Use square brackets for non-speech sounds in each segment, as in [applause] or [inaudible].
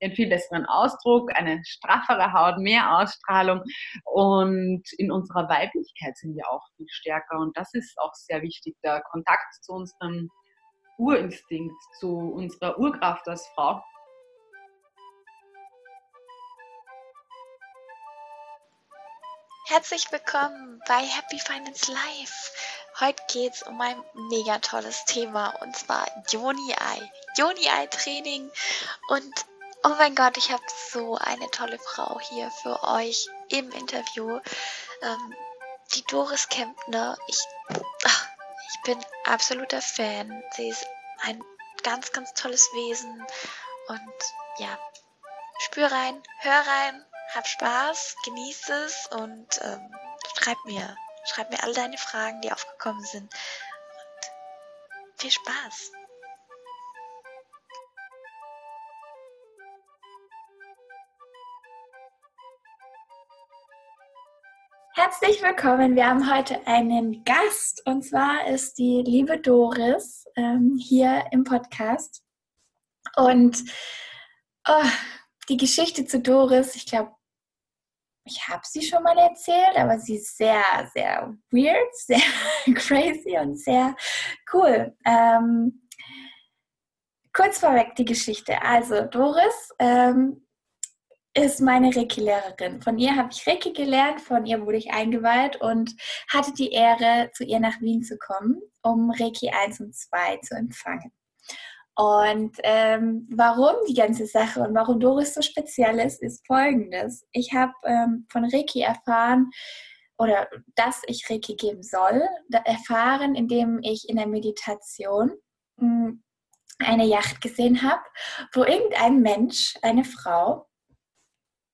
einen viel besseren Ausdruck, eine straffere Haut, mehr Ausstrahlung und in unserer Weiblichkeit sind wir auch viel stärker und das ist auch sehr wichtig, der Kontakt zu unserem Urinstinkt, zu unserer Urkraft als Frau. Herzlich willkommen bei Happy Finance Live. Heute geht es um ein mega tolles Thema und zwar Joni Eye. Joni Eye Training und oh mein Gott, ich habe so eine tolle Frau hier für euch im Interview. Ähm, die Doris Kempner. Ich, ach, ich bin absoluter Fan. Sie ist ein ganz, ganz tolles Wesen und ja, spür rein, hör rein hab Spaß, genieß es und ähm, schreib mir, schreib mir all deine Fragen, die aufgekommen sind. Und viel Spaß. Herzlich willkommen. Wir haben heute einen Gast und zwar ist die liebe Doris ähm, hier im Podcast. Und oh, die Geschichte zu Doris, ich glaube, ich habe sie schon mal erzählt, aber sie ist sehr, sehr weird, [laughs] sehr crazy und sehr cool. Ähm, kurz vorweg die Geschichte. Also Doris ähm, ist meine Reiki-Lehrerin. Von ihr habe ich Reiki gelernt, von ihr wurde ich eingeweiht und hatte die Ehre, zu ihr nach Wien zu kommen, um Reiki 1 und 2 zu empfangen. Und ähm, warum die ganze Sache und warum Doris so speziell ist, ist folgendes. Ich habe ähm, von Reiki erfahren, oder dass ich Reiki geben soll, erfahren, indem ich in der Meditation mh, hm, eine Yacht gesehen habe, wo irgendein Mensch, eine Frau,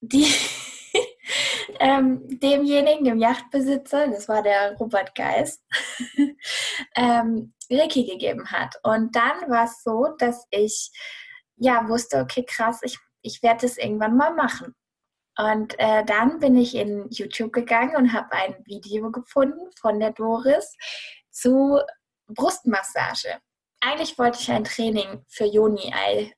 die [laughs] ähm, demjenigen, dem Yachtbesitzer, das war der Robert Geist, [laughs] ähm, Reiki gegeben hat. Und dann war es so, dass ich ja wusste, okay, krass, ich, ich werde das irgendwann mal machen. Und äh, dann bin ich in YouTube gegangen und habe ein Video gefunden von der Doris zu Brustmassage. Eigentlich wollte ich ein Training für Joni-Ei-Übungen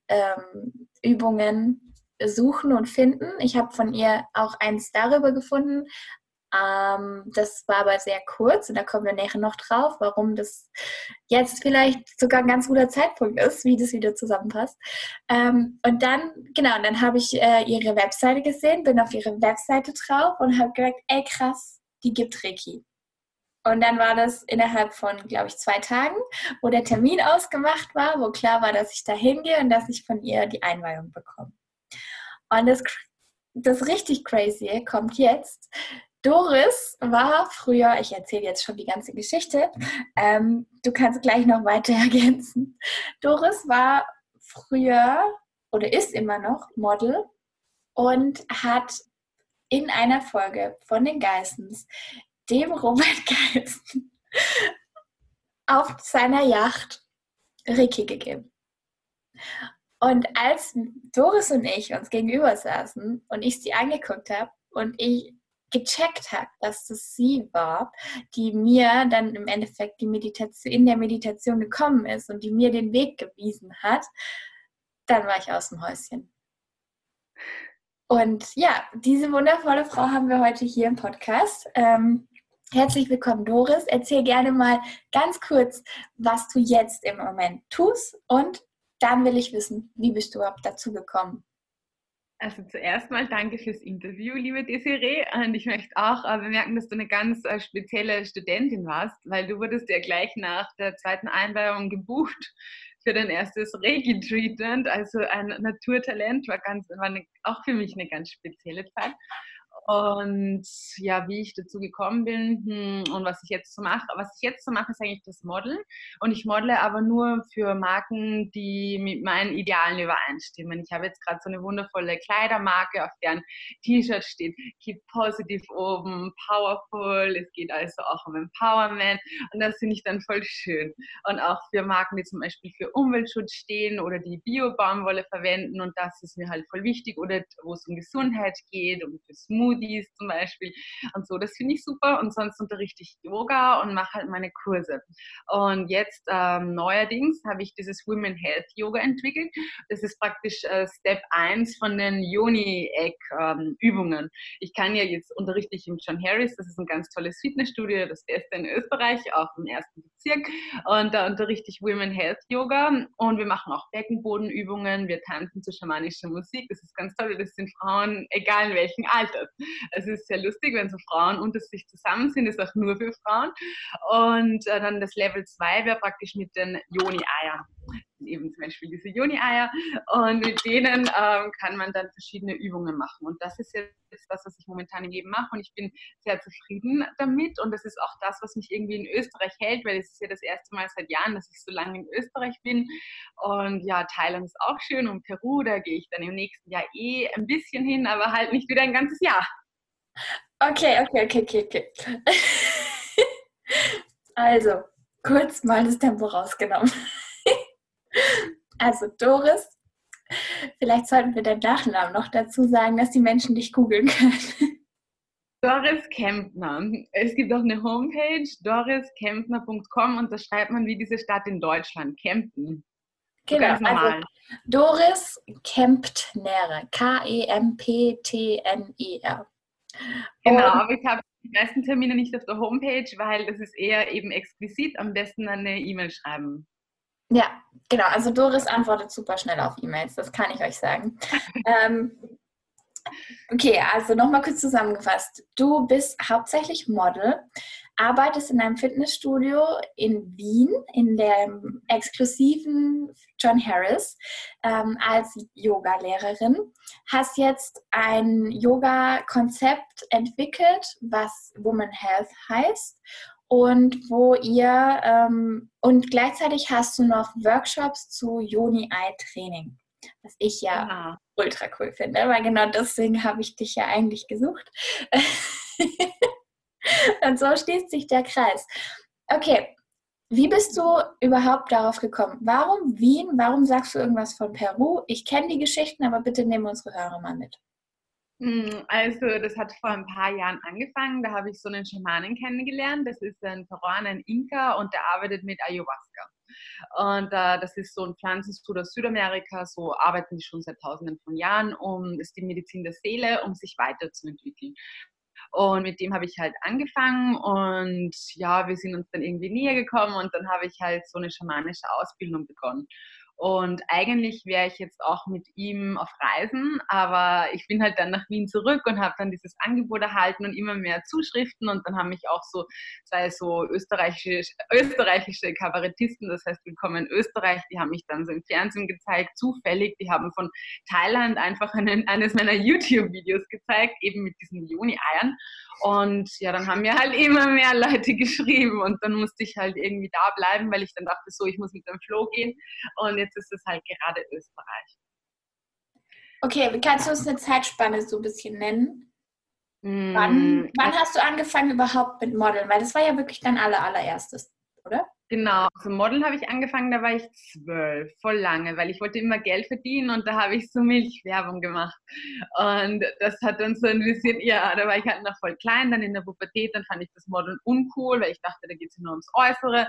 ähm, suchen und finden. Ich habe von ihr auch eins darüber gefunden. Ähm, das war aber sehr kurz und da kommen wir nachher noch drauf, warum das jetzt vielleicht sogar ein ganz guter Zeitpunkt ist, wie das wieder zusammenpasst. Ähm, und dann, genau, dann habe ich äh, ihre Webseite gesehen, bin auf ihre Webseite drauf und habe gedacht, ey krass, die gibt Reiki. Und dann war das innerhalb von, glaube ich, zwei Tagen, wo der Termin ausgemacht war, wo klar war, dass ich da hingehe und dass ich von ihr die Einweihung bekomme. Und das, das richtig crazy kommt jetzt. Doris war früher, ich erzähle jetzt schon die ganze Geschichte, ähm, du kannst gleich noch weiter [laughs] ergänzen. Doris war früher oder ist immer noch Model und hat in einer Folge von den Geissens dem Robert [laughs] Geissen auf seiner Yacht Ricky gegeben. Und als Doris und ich uns gegenüber saßen und ich sie angeguckt habe und ich gecheckt habe, dass das sie war, die mir dann im Endeffekt die Meditation, in der Meditation gekommen ist und die mir den Weg gewiesen hat, dann war ich aus dem Häuschen. Und ja, diese wundervolle Frau haben wir heute hier im Podcast. Ähm, herzlich willkommen, Doris. Erzähl gerne mal ganz kurz, was du jetzt im Moment tust und dann will ich wissen, wie bist du überhaupt dazu gekommen? Also zuerst mal danke fürs Interview, liebe Desiree. Und ich möchte auch äh, bemerken, dass du eine ganz äh, spezielle Studentin warst, weil du wurdest ja gleich nach der zweiten Einweihung gebucht für dein erstes Reiki-Treatment. Also ein Naturtalent war, ganz, war eine, auch für mich eine ganz spezielle Zeit. Und ja, wie ich dazu gekommen bin hm, und was ich jetzt so mache. Was ich jetzt so mache, ist eigentlich das Modeln. Und ich modele aber nur für Marken, die mit meinen Idealen übereinstimmen. Ich habe jetzt gerade so eine wundervolle Kleidermarke, auf deren T-Shirt steht Keep Positive oben, Powerful. Es geht also auch um Empowerment. Und das finde ich dann voll schön. Und auch für Marken, die zum Beispiel für Umweltschutz stehen oder die Bio-Baumwolle verwenden. Und das ist mir halt voll wichtig. Oder wo es um Gesundheit geht, um für Smoothie Smoothies zum Beispiel und so. Das finde ich super und sonst unterrichte ich Yoga und mache halt meine Kurse. Und jetzt ähm, neuerdings habe ich dieses Women Health Yoga entwickelt. Das ist praktisch äh, Step 1 von den Yoni-Egg-Übungen. Ähm, ich kann ja jetzt unterrichte ich im John Harris, das ist ein ganz tolles Fitnessstudio, das beste in Österreich, auch im ersten Bezirk. Und da unterrichte ich Women Health Yoga und wir machen auch Beckenbodenübungen, wir tanzen zu schamanischer Musik. Das ist ganz toll, das sind Frauen, egal in welchem Es ist sehr lustig, wenn so Frauen unter sich zusammen sind, ist auch nur für Frauen. Und äh, dann das Level 2 wäre praktisch mit den Joni-Eiern [laughs] eben zum Beispiel diese Juni-Eier und mit denen ähm, kann man dann verschiedene Übungen machen. Und das ist jetzt das, was ich momentan eben mache und ich bin sehr zufrieden damit und das ist auch das, was mich irgendwie in Österreich hält, weil es ist ja das erste Mal seit Jahren, dass ich so lange in Österreich bin und ja, Thailand ist auch schön und Peru, da gehe ich dann im nächsten Jahr eh ein bisschen hin, aber halt nicht wieder ein ganzes Jahr. Okay, okay, okay, okay, okay. [laughs] also, kurz mal das Tempo rausgenommen. Also Doris, vielleicht sollten wir deinen Nachnamen noch dazu sagen, dass die Menschen dich googeln können. Doris Kempner. Es gibt auch eine Homepage, doriskempner.com und da schreibt man wie diese Stadt in Deutschland, Kempten. Genau, also Doris Kemptner, K-E-M-P-T-N-E-R. Genau, aber ich habe die meisten Termine nicht auf der Homepage, weil das ist eher eben exquisit. Am besten eine E-Mail schreiben. Ja, genau. Also Doris antwortet super schnell auf E-Mails, das kann ich euch sagen. [laughs] ähm, okay, also nochmal kurz zusammengefasst. Du bist hauptsächlich Model, arbeitest in einem Fitnessstudio in Wien, in dem exklusiven John Harris, ähm, als Yoga-Lehrerin, hast jetzt ein Yoga-Konzept entwickelt, was Woman Health heißt und wo ihr ähm, und gleichzeitig hast du noch Workshops zu Joni-Eye-Training, was ich ja Aha. ultra cool finde, weil genau deswegen habe ich dich ja eigentlich gesucht. [laughs] und so schließt sich der Kreis. Okay, wie bist du überhaupt darauf gekommen? Warum Wien? Warum sagst du irgendwas von Peru? Ich kenne die Geschichten, aber bitte nehmen unsere Hörer mal mit. Hm, also, das hat vor ein paar Jahren angefangen. Da habe ich so einen Schamanen kennengelernt. Das ist ein ein Inka und der arbeitet mit Ayahuasca. Und äh, das ist so ein Pflanzenstuhl aus Südamerika. So arbeiten die schon seit Tausenden von Jahren. Um, das ist die Medizin der Seele, um sich weiterzuentwickeln. Und mit dem habe ich halt angefangen und ja, wir sind uns dann irgendwie näher gekommen und dann habe ich halt so eine schamanische Ausbildung begonnen. Und eigentlich wäre ich jetzt auch mit ihm auf Reisen, aber ich bin halt dann nach Wien zurück und habe dann dieses Angebot erhalten und immer mehr Zuschriften. Und dann haben mich auch so zwei so österreichische, österreichische Kabarettisten, das heißt Willkommen in Österreich, die haben mich dann so im Fernsehen gezeigt, zufällig. Die haben von Thailand einfach einen, eines meiner YouTube-Videos gezeigt, eben mit diesen Joni-Eiern. Und ja, dann haben mir halt immer mehr Leute geschrieben und dann musste ich halt irgendwie da bleiben, weil ich dann dachte, so, ich muss mit dem Flow gehen. Und jetzt ist es halt gerade Österreich. Okay, kannst du uns eine Zeitspanne so ein bisschen nennen? Mm, wann, wann hast du angefangen überhaupt mit Modeln? Weil das war ja wirklich dein aller, allererstes, oder? Genau, zum Modeln habe ich angefangen, da war ich zwölf, voll lange, weil ich wollte immer Geld verdienen und da habe ich so Milchwerbung gemacht. Und das hat dann so ein bisschen, ja, da war ich halt noch voll klein, dann in der Pubertät, dann fand ich das Modeln uncool, weil ich dachte, da geht es nur ums Äußere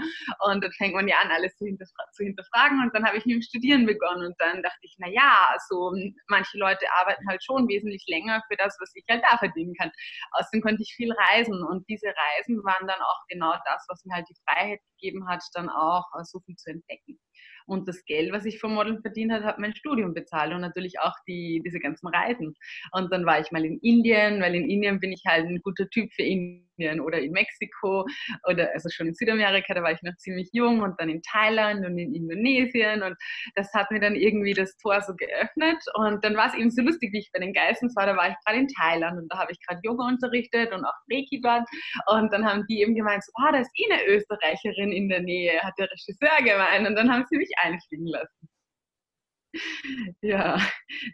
und dann fängt man ja an, alles zu, hinterfra zu hinterfragen und dann habe ich mit dem Studieren begonnen und dann dachte ich, na ja, so manche Leute arbeiten halt schon wesentlich länger für das, was ich halt da verdienen kann. Außerdem konnte ich viel reisen und diese Reisen waren dann auch genau das, was mir halt die Freiheit gegeben hat, dann auch äh, so viel zu entdecken. Und das Geld, was ich vom Modeln verdient habe, hat mein Studium bezahlt und natürlich auch die, diese ganzen Reisen. Und dann war ich mal in Indien, weil in Indien bin ich halt ein guter Typ für Indien oder in Mexiko oder also schon in Südamerika, da war ich noch ziemlich jung und dann in Thailand und in Indonesien und das hat mir dann irgendwie das Tor so geöffnet und dann war es eben so lustig, wie ich bei den Geissens war, da war ich gerade in Thailand und da habe ich gerade Yoga unterrichtet und auch Reiki dort und dann haben die eben gemeint, so, ah, da ist eh eine Österreicherin in der Nähe, hat der Regisseur gemeint und dann haben sie mich einfliegen lassen. Ja,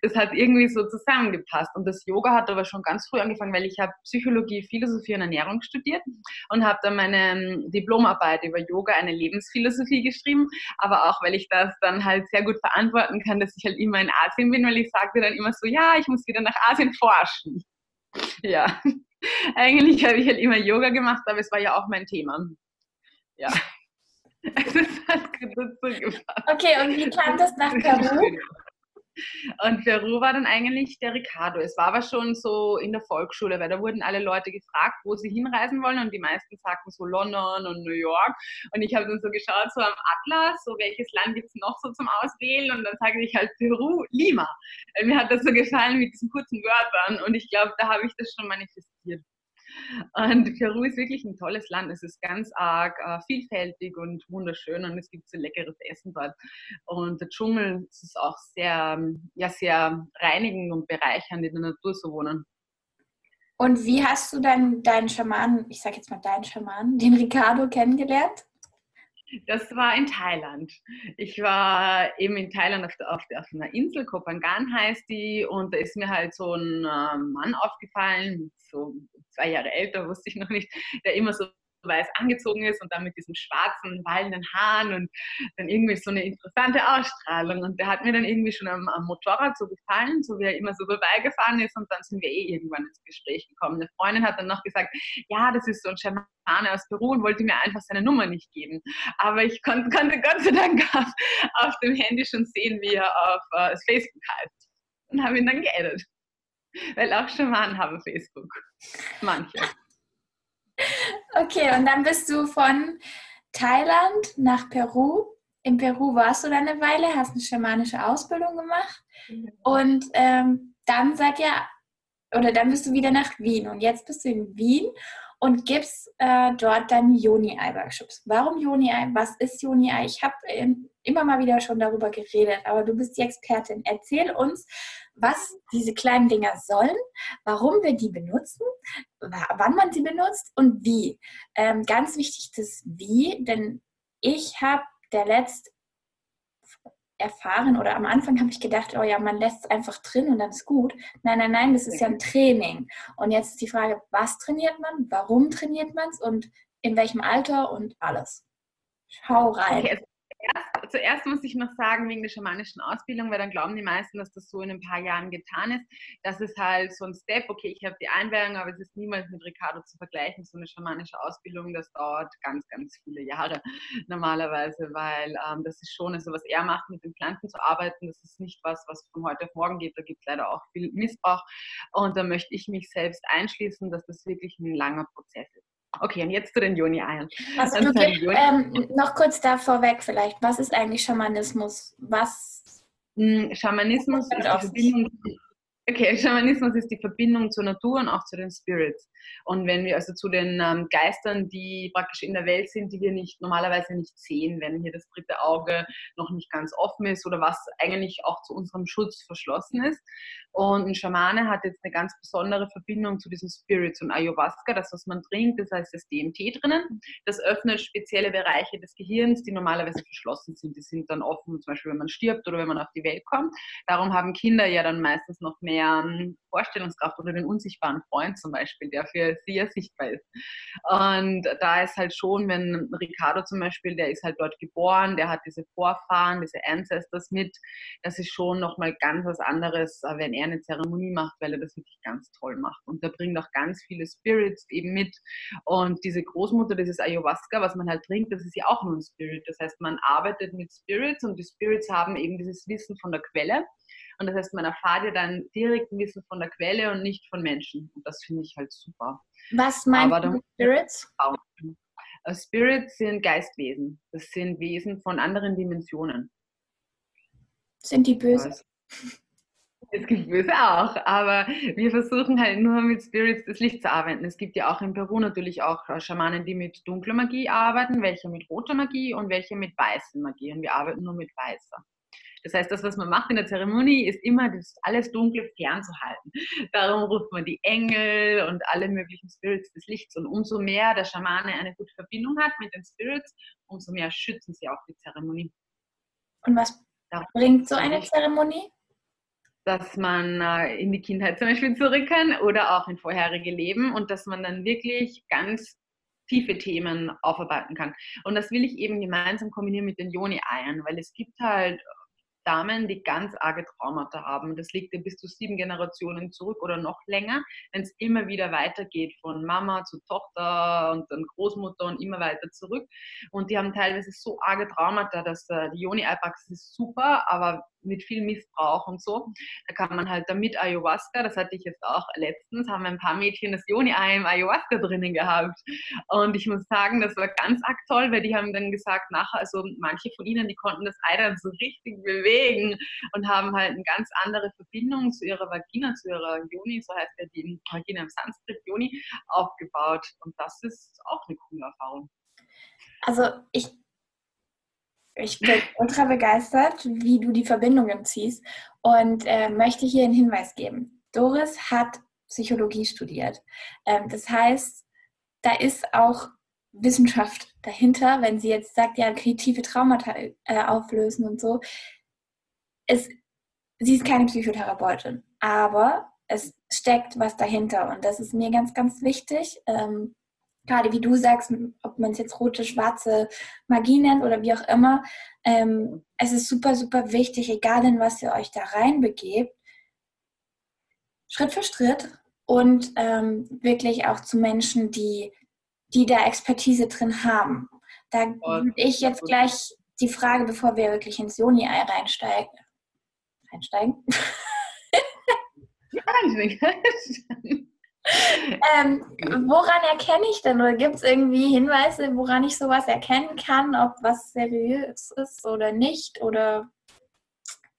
das hat irgendwie so zusammengepasst. Und das Yoga hat aber schon ganz früh angefangen, weil ich habe Psychologie, Philosophie und Ernährung studiert und habe dann meine ähm, Diplomarbeit über Yoga, eine Lebensphilosophie geschrieben. Aber auch, weil ich das dann halt sehr gut verantworten kann, dass ich halt immer in Asien bin, weil ich sagte dann immer so, ja, ich muss wieder nach Asien forschen. Ja, [laughs] eigentlich habe ich halt immer Yoga gemacht, aber es war ja auch mein Thema. Ja. Es ist halt dazu gefallen. Okay, und wie kam das nach Peru? [laughs] Und Peru war dann eigentlich der Ricardo. Es war aber schon so in der Volksschule, weil da wurden alle Leute gefragt, wo sie hinreisen wollen und die meisten sagten so London und New York. Und ich habe dann so geschaut, so am Atlas, so welches Land gibt es noch so zum Auswählen und dann sage ich halt Peru, Lima. Mir hat das so gefallen mit diesen kurzen Wörtern und ich glaube, da habe ich das schon manifestiert. Und Peru ist wirklich ein tolles Land. Es ist ganz arg äh, vielfältig und wunderschön und es gibt so leckeres Essen dort. Und der Dschungel ist auch sehr, ja, sehr reinigend und bereichernd in der Natur zu wohnen. Und wie hast du dann deinen Schaman, ich sage jetzt mal deinen Schaman, den Ricardo kennengelernt? Das war in Thailand. Ich war eben in Thailand auf, der, auf, der, auf einer Insel, Kopangan heißt die, und da ist mir halt so ein äh, Mann aufgefallen, so zwei Jahre älter, wusste ich noch nicht, der immer so weiß angezogen ist und dann mit diesen schwarzen, wallenden Haaren und dann irgendwie so eine interessante Ausstrahlung. Und der hat mir dann irgendwie schon am, am Motorrad so gefallen, so wie er immer so vorbeigefahren ist und dann sind wir eh irgendwann ins Gespräch gekommen. Eine Freundin hat dann noch gesagt, ja, das ist so ein Schamane aus Peru und wollte mir einfach seine Nummer nicht geben. Aber ich konnte, konnte Gott sei Dank [laughs] auf, auf dem Handy schon sehen, wie er auf uh, Facebook heißt und habe ihn dann geaddet. Weil auch Schamanen haben Facebook. Manche. [laughs] Okay, und dann bist du von Thailand nach Peru. In Peru warst du dann eine Weile, hast eine schamanische Ausbildung gemacht. Und ähm, dann seid ihr, oder dann bist du wieder nach Wien. Und jetzt bist du in Wien und gibst äh, dort dann Joni-Ei-Workshops. Warum Joni-Ei? Was ist Joni-Ei? Ich habe äh, immer mal wieder schon darüber geredet, aber du bist die Expertin. Erzähl uns, was diese kleinen Dinger sollen, warum wir die benutzen, wann man sie benutzt und wie. Ähm, ganz wichtig das Wie, denn ich habe der letzte erfahren oder am Anfang habe ich gedacht, oh ja, man lässt es einfach drin und dann ist gut. Nein, nein, nein, das ist ja ein Training. Und jetzt ist die Frage, was trainiert man, warum trainiert man es und in welchem Alter und alles. Schau rein. Okay, Zuerst, zuerst, muss ich noch sagen, wegen der schamanischen Ausbildung, weil dann glauben die meisten, dass das so in ein paar Jahren getan ist. Das ist halt so ein Step, okay, ich habe die Einweihung, aber es ist niemals mit Ricardo zu vergleichen. So eine schamanische Ausbildung, das dauert ganz, ganz viele Jahre [laughs] normalerweise, weil ähm, das ist schon, also was er macht, mit den Pflanzen zu arbeiten, das ist nicht was, was von heute auf morgen geht. Da gibt es leider auch viel Missbrauch. Und da möchte ich mich selbst einschließen, dass das wirklich ein langer Prozess ist. Okay, und jetzt zu den Joni-Eiern. Also, okay, ähm, noch kurz da vorweg vielleicht. Was ist eigentlich Schamanismus? Was? Hm, Schamanismus ist die Verbindung Okay, [laughs] Schamanismus ist die Verbindung zur Natur und auch zu den Spirits. Und wenn wir also zu den ähm, Geistern, die praktisch in der Welt sind, die wir nicht normalerweise nicht sehen, wenn hier das dritte Auge noch nicht ganz offen ist oder was eigentlich auch zu unserem Schutz verschlossen ist. Und ein Schamane hat jetzt eine ganz besondere Verbindung zu diesen Spirits und Ayahuasca, das, was man trinkt, das heißt das DMT drinnen. Das öffnet spezielle Bereiche des Gehirns, die normalerweise verschlossen sind. Die sind dann offen, zum Beispiel wenn man stirbt oder wenn man auf die Welt kommt. Darum haben Kinder ja dann meistens noch mehr ähm, Vorstellungskraft oder den unsichtbaren Freund zum Beispiel, der für sie ja sichtbar ist. Und da ist halt schon, wenn Ricardo zum Beispiel, der ist halt dort geboren, der hat diese Vorfahren, diese Ancestors mit, das ist schon nochmal ganz was anderes, äh, wenn er eine Zeremonie macht, weil er das wirklich ganz toll macht. Und er bringt auch ganz viele Spirits eben mit. Und diese Großmutter, dieses Ayahuasca, was man halt trinkt, das ist ja auch nur ein Spirit. Das heißt, man arbeitet mit Spirits und die Spirits haben eben dieses Wissen von der Quelle. Und das heißt, man erfahrt ja dann direkt ein Wissen von der Quelle und nicht von Menschen. Und das finde ich halt super. Was meinst du mit Spirits? Äh, Spirits sind Geistwesen. Das sind Wesen von anderen Dimensionen. Sind die böse? Es gibt böse auch, aber wir versuchen halt nur mit Spirits des Lichts zu arbeiten. Es gibt ja auch in Peru natürlich auch Schamanen, die mit dunkler Magie arbeiten, welche mit roter Magie und welche mit weißer Magie. Und wir arbeiten nur mit weißer. Das heißt, das, was man macht in der Zeremonie, ist immer das alles Dunkle fernzuhalten. Darum ruft man die Engel und alle möglichen Spirits des Lichts. Und umso mehr der Schamane eine gute Verbindung hat mit den Spirits, umso mehr schützen sie auch die Zeremonie. Und was Darum bringt so eine Zeremonie? dass man äh, in die Kindheit zum Beispiel zurück kann oder auch in vorherige Leben und dass man dann wirklich ganz tiefe Themen aufarbeiten kann. Und das will ich eben gemeinsam kombinieren mit den Joni-Eiern, weil es gibt halt Damen, die ganz arge Traumata haben. Das liegt ja bis zu sieben Generationen zurück oder noch länger, wenn es immer wieder weitergeht von Mama zu Tochter und dann Großmutter und immer weiter zurück. Und die haben teilweise so arge Traumata, dass äh, die Joni-Eipraxis ist super, aber mit viel Missbrauch und so. Da kann man halt damit Ayahuasca, das hatte ich jetzt auch letztens, haben ein paar Mädchen das Joni-Ei im Ayahuasca drinnen gehabt. Und ich muss sagen, das war ganz arg toll, weil die haben dann gesagt, nachher, also manche von ihnen, die konnten das Ei dann so richtig bewegen und haben halt eine ganz andere Verbindung zu ihrer Vagina, zu ihrer Joni, so heißt ja die Vagina im Sanskrit, Joni, aufgebaut. Und das ist auch eine coole Erfahrung. Also ich ich bin ultra begeistert, wie du die Verbindungen ziehst und äh, möchte hier einen Hinweis geben. Doris hat Psychologie studiert. Ähm, das heißt, da ist auch Wissenschaft dahinter, wenn sie jetzt sagt, ja, kreative Traumata äh, auflösen und so. Es, sie ist keine Psychotherapeutin, aber es steckt was dahinter und das ist mir ganz, ganz wichtig. Ähm, gerade wie du sagst, ob man es jetzt rote, schwarze Magie nennt oder wie auch immer, ähm, es ist super, super wichtig, egal in was ihr euch da reinbegebt, Schritt für Schritt und ähm, wirklich auch zu Menschen, die, die da Expertise drin haben. Da würde ich jetzt gleich die Frage, bevor wir wirklich ins Joni-Ei reinsteigen, reinsteigen? Ja, ähm, woran erkenne ich denn oder gibt es irgendwie Hinweise, woran ich sowas erkennen kann, ob was seriös ist oder nicht? Oder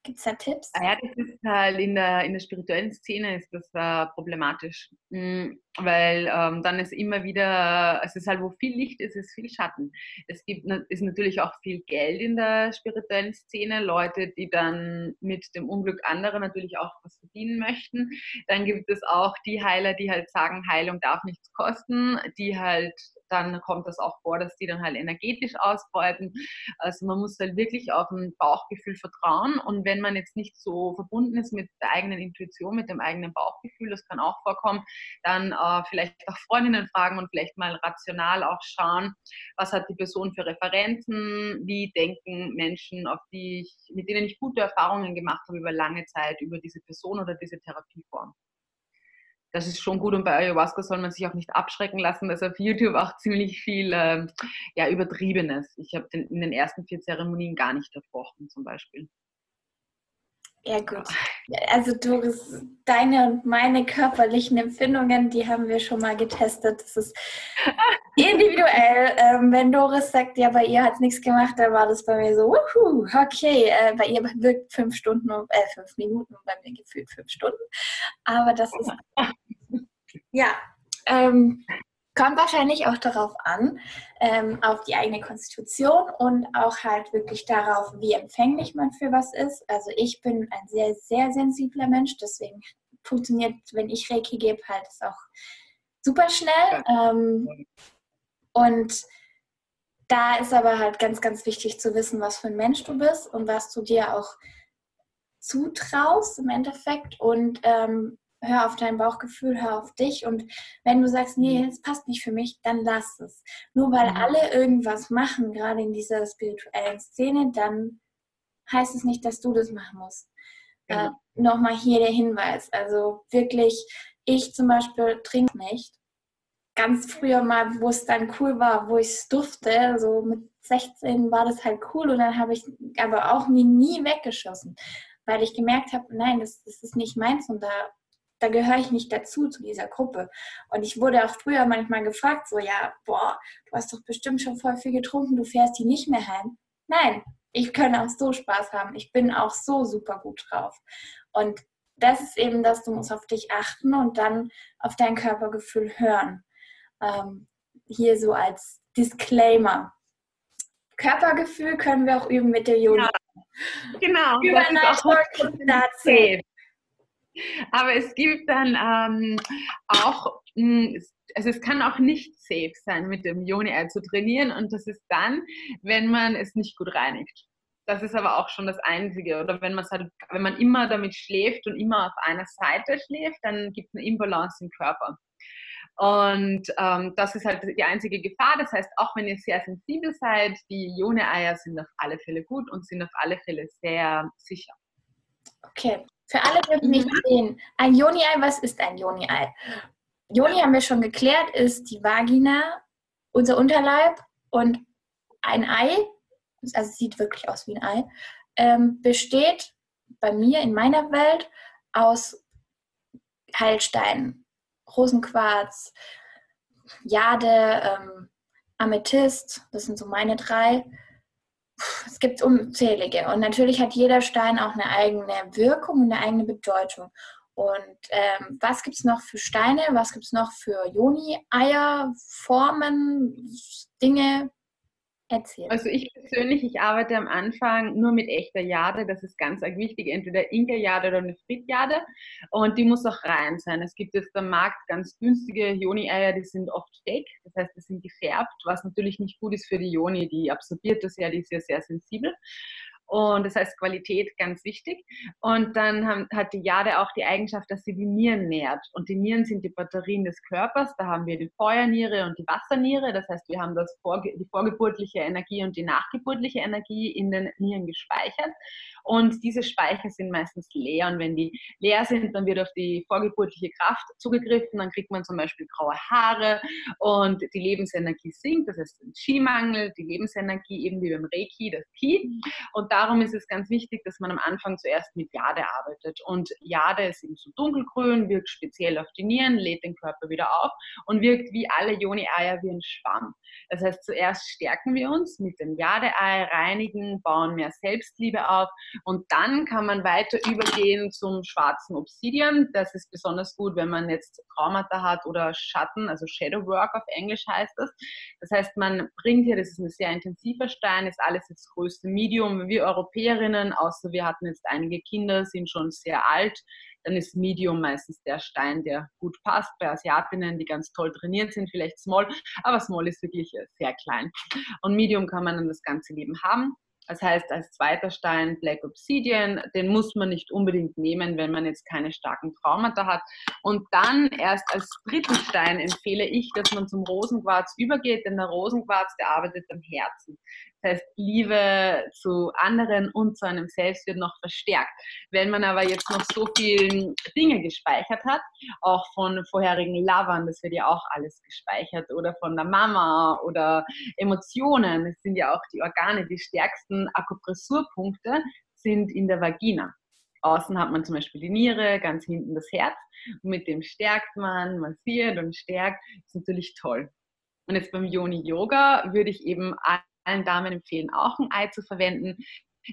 gibt es da Tipps? Ah ja, das ist halt in der, in der spirituellen Szene ist das äh, problematisch. Mhm weil ähm, dann ist immer wieder, es ist halt, wo viel Licht ist, ist viel Schatten. Es gibt ist natürlich auch viel Geld in der spirituellen Szene, Leute, die dann mit dem Unglück anderer natürlich auch was verdienen möchten. Dann gibt es auch die Heiler, die halt sagen, Heilung darf nichts kosten, die halt, dann kommt das auch vor, dass die dann halt energetisch ausbeuten. Also man muss halt wirklich auf ein Bauchgefühl vertrauen und wenn man jetzt nicht so verbunden ist mit der eigenen Intuition, mit dem eigenen Bauchgefühl, das kann auch vorkommen, dann äh, vielleicht auch Freundinnen fragen und vielleicht mal rational auch schauen, was hat die Person für Referenzen, wie denken Menschen, auf die ich, mit denen ich gute Erfahrungen gemacht habe über lange Zeit, über diese Person oder diese Therapieform. Das ist schon gut und bei Ayahuasca soll man sich auch nicht abschrecken lassen, dass auf YouTube auch ziemlich viel äh, ja, Übertriebenes. Ich habe in den ersten vier Zeremonien gar nicht erbrochen zum Beispiel. Ja, gut. Also Doris, deine und meine körperlichen Empfindungen, die haben wir schon mal getestet. Das ist individuell. Ähm, wenn Doris sagt, ja, bei ihr hat es nichts gemacht, dann war das bei mir so, wuhu, okay. Äh, bei ihr wirkt fünf Stunden, äh, fünf Minuten und bei mir gefühlt fünf Stunden. Aber das ist, ja, ähm, Kommt wahrscheinlich auch darauf an, ähm, auf die eigene Konstitution und auch halt wirklich darauf, wie empfänglich man für was ist. Also ich bin ein sehr, sehr sensibler Mensch, deswegen funktioniert, wenn ich Reiki gebe, halt es auch super schnell. Ähm, und da ist aber halt ganz, ganz wichtig zu wissen, was für ein Mensch du bist und was du dir auch zutraust im Endeffekt und ähm, hör auf dein Bauchgefühl, hör auf dich. Und wenn du sagst, nee, es passt nicht für mich, dann lass es. Nur weil mhm. alle irgendwas machen, gerade in dieser spirituellen Szene, dann heißt es nicht, dass du das machen musst. Äh, genau. Äh, Nochmal hier der Hinweis. Also wirklich, ich zum Beispiel trinke nicht. Ganz früher mal, wo es dann cool war, wo ich es durfte, so mit 16 war das halt cool und dann habe ich aber auch nie, nie weggeschossen, weil ich gemerkt habe, nein, das, das ist nicht meins und da da gehöre ich nicht dazu, zu dieser Gruppe. Und ich wurde auch früher manchmal gefragt, so, ja, boah, du hast doch bestimmt schon voll viel getrunken, du fährst hier nicht mehr heim. Nein, ich kann auch so Spaß haben. Ich bin auch so super gut drauf. Und das ist eben das, du musst auf dich achten und dann auf dein Körpergefühl hören. Ähm, hier so als Disclaimer. Körpergefühl können wir auch üben mit der Yoga. Ja, genau. Überleitung dazu. Aber es gibt dann ähm, auch, hm, also es kann auch nicht safe sein, mit dem Joni-Ei zu trainieren und das ist dann, wenn man es nicht gut reinigt. Das ist aber auch schon das Einzige. Oder wenn man halt, wenn man immer damit schläft und immer auf einer Seite schläft, dann gibt es eine Imbalance im Körper. Und ähm, das ist halt die einzige Gefahr. Das heißt, auch wenn ihr sehr sensibel seid, die Ione-Eier sind auf alle Fälle gut und sind auf alle Fälle sehr sicher. Okay, für alle, die nicht mhm. sehen, ein Joni-Ei, was ist ein Joni-Ei? Joni haben wir schon geklärt, ist die Vagina, unser Unterleib und ein Ei, also sieht wirklich aus wie ein Ei, ähm, besteht bei mir in meiner Welt aus Heilsteinen, Rosenquarz, Jade, ähm, Amethyst, das sind so meine drei. Es gibt unzählige und natürlich hat jeder Stein auch eine eigene Wirkung und eine eigene Bedeutung. Und ähm, was gibt es noch für Steine? Was gibt es noch für Joni-Eier, Formen, Dinge? Erzähl. Also ich persönlich, ich arbeite am Anfang nur mit echter Jade. Das ist ganz wichtig. Entweder Inka-Jade oder eine Frit-Jade. Und die muss auch rein sein. Es gibt jetzt am Markt ganz günstige Joni-Eier, die sind oft fake. Das heißt, die sind gefärbt, was natürlich nicht gut ist für die Joni. Die absorbiert das ja, die ist ja sehr sensibel. Und das heißt Qualität ganz wichtig. Und dann haben, hat die Jade auch die Eigenschaft, dass sie die Nieren nährt. Und die Nieren sind die Batterien des Körpers. Da haben wir die Feuerniere und die Wasserniere. Das heißt, wir haben das Vorge die vorgeburtliche Energie und die nachgeburtliche Energie in den Nieren gespeichert. Und diese Speicher sind meistens leer. Und wenn die leer sind, dann wird auf die vorgeburtliche Kraft zugegriffen. Dann kriegt man zum Beispiel graue Haare und die Lebensenergie sinkt. Das heißt, ein Skimangel, die Lebensenergie eben wie beim Reiki, das Ki. Und darum ist es ganz wichtig, dass man am Anfang zuerst mit Jade arbeitet. Und Jade ist eben so dunkelgrün, wirkt speziell auf die Nieren, lädt den Körper wieder auf und wirkt wie alle Joni-Eier wie ein Schwamm. Das heißt, zuerst stärken wir uns mit dem Jade-Ei, reinigen, bauen mehr Selbstliebe auf und dann kann man weiter übergehen zum schwarzen Obsidian. Das ist besonders gut, wenn man jetzt Traumata hat oder Schatten, also Shadow Work auf Englisch heißt das. Das heißt, man bringt hier, das ist ein sehr intensiver Stein, ist alles jetzt größte Medium. Europäerinnen, außer wir hatten jetzt einige Kinder, sind schon sehr alt dann ist Medium meistens der Stein, der gut passt. Bei Asiatinnen, die ganz toll trainiert sind, vielleicht Small, aber Small ist wirklich sehr klein. Und Medium kann man dann das ganze Leben haben. Das heißt, als zweiter Stein Black Obsidian, den muss man nicht unbedingt nehmen, wenn man jetzt keine starken Traumata hat. Und dann erst als dritten Stein empfehle ich, dass man zum Rosenquarz übergeht, denn der Rosenquarz, der arbeitet am Herzen. Das heißt, Liebe zu anderen und zu einem selbst wird noch verstärkt. Wenn man aber jetzt noch so viele Dinge gespeichert hat, auch von vorherigen Lovern, das wird ja auch alles gespeichert, oder von der Mama oder Emotionen, das sind ja auch die Organe, die stärksten Akupressurpunkte sind in der Vagina. Außen hat man zum Beispiel die Niere, ganz hinten das Herz. Und mit dem stärkt man, massiert und stärkt. Das ist natürlich toll. Und jetzt beim Yoni Yoga würde ich eben allen Damen empfehlen, auch ein Ei zu verwenden.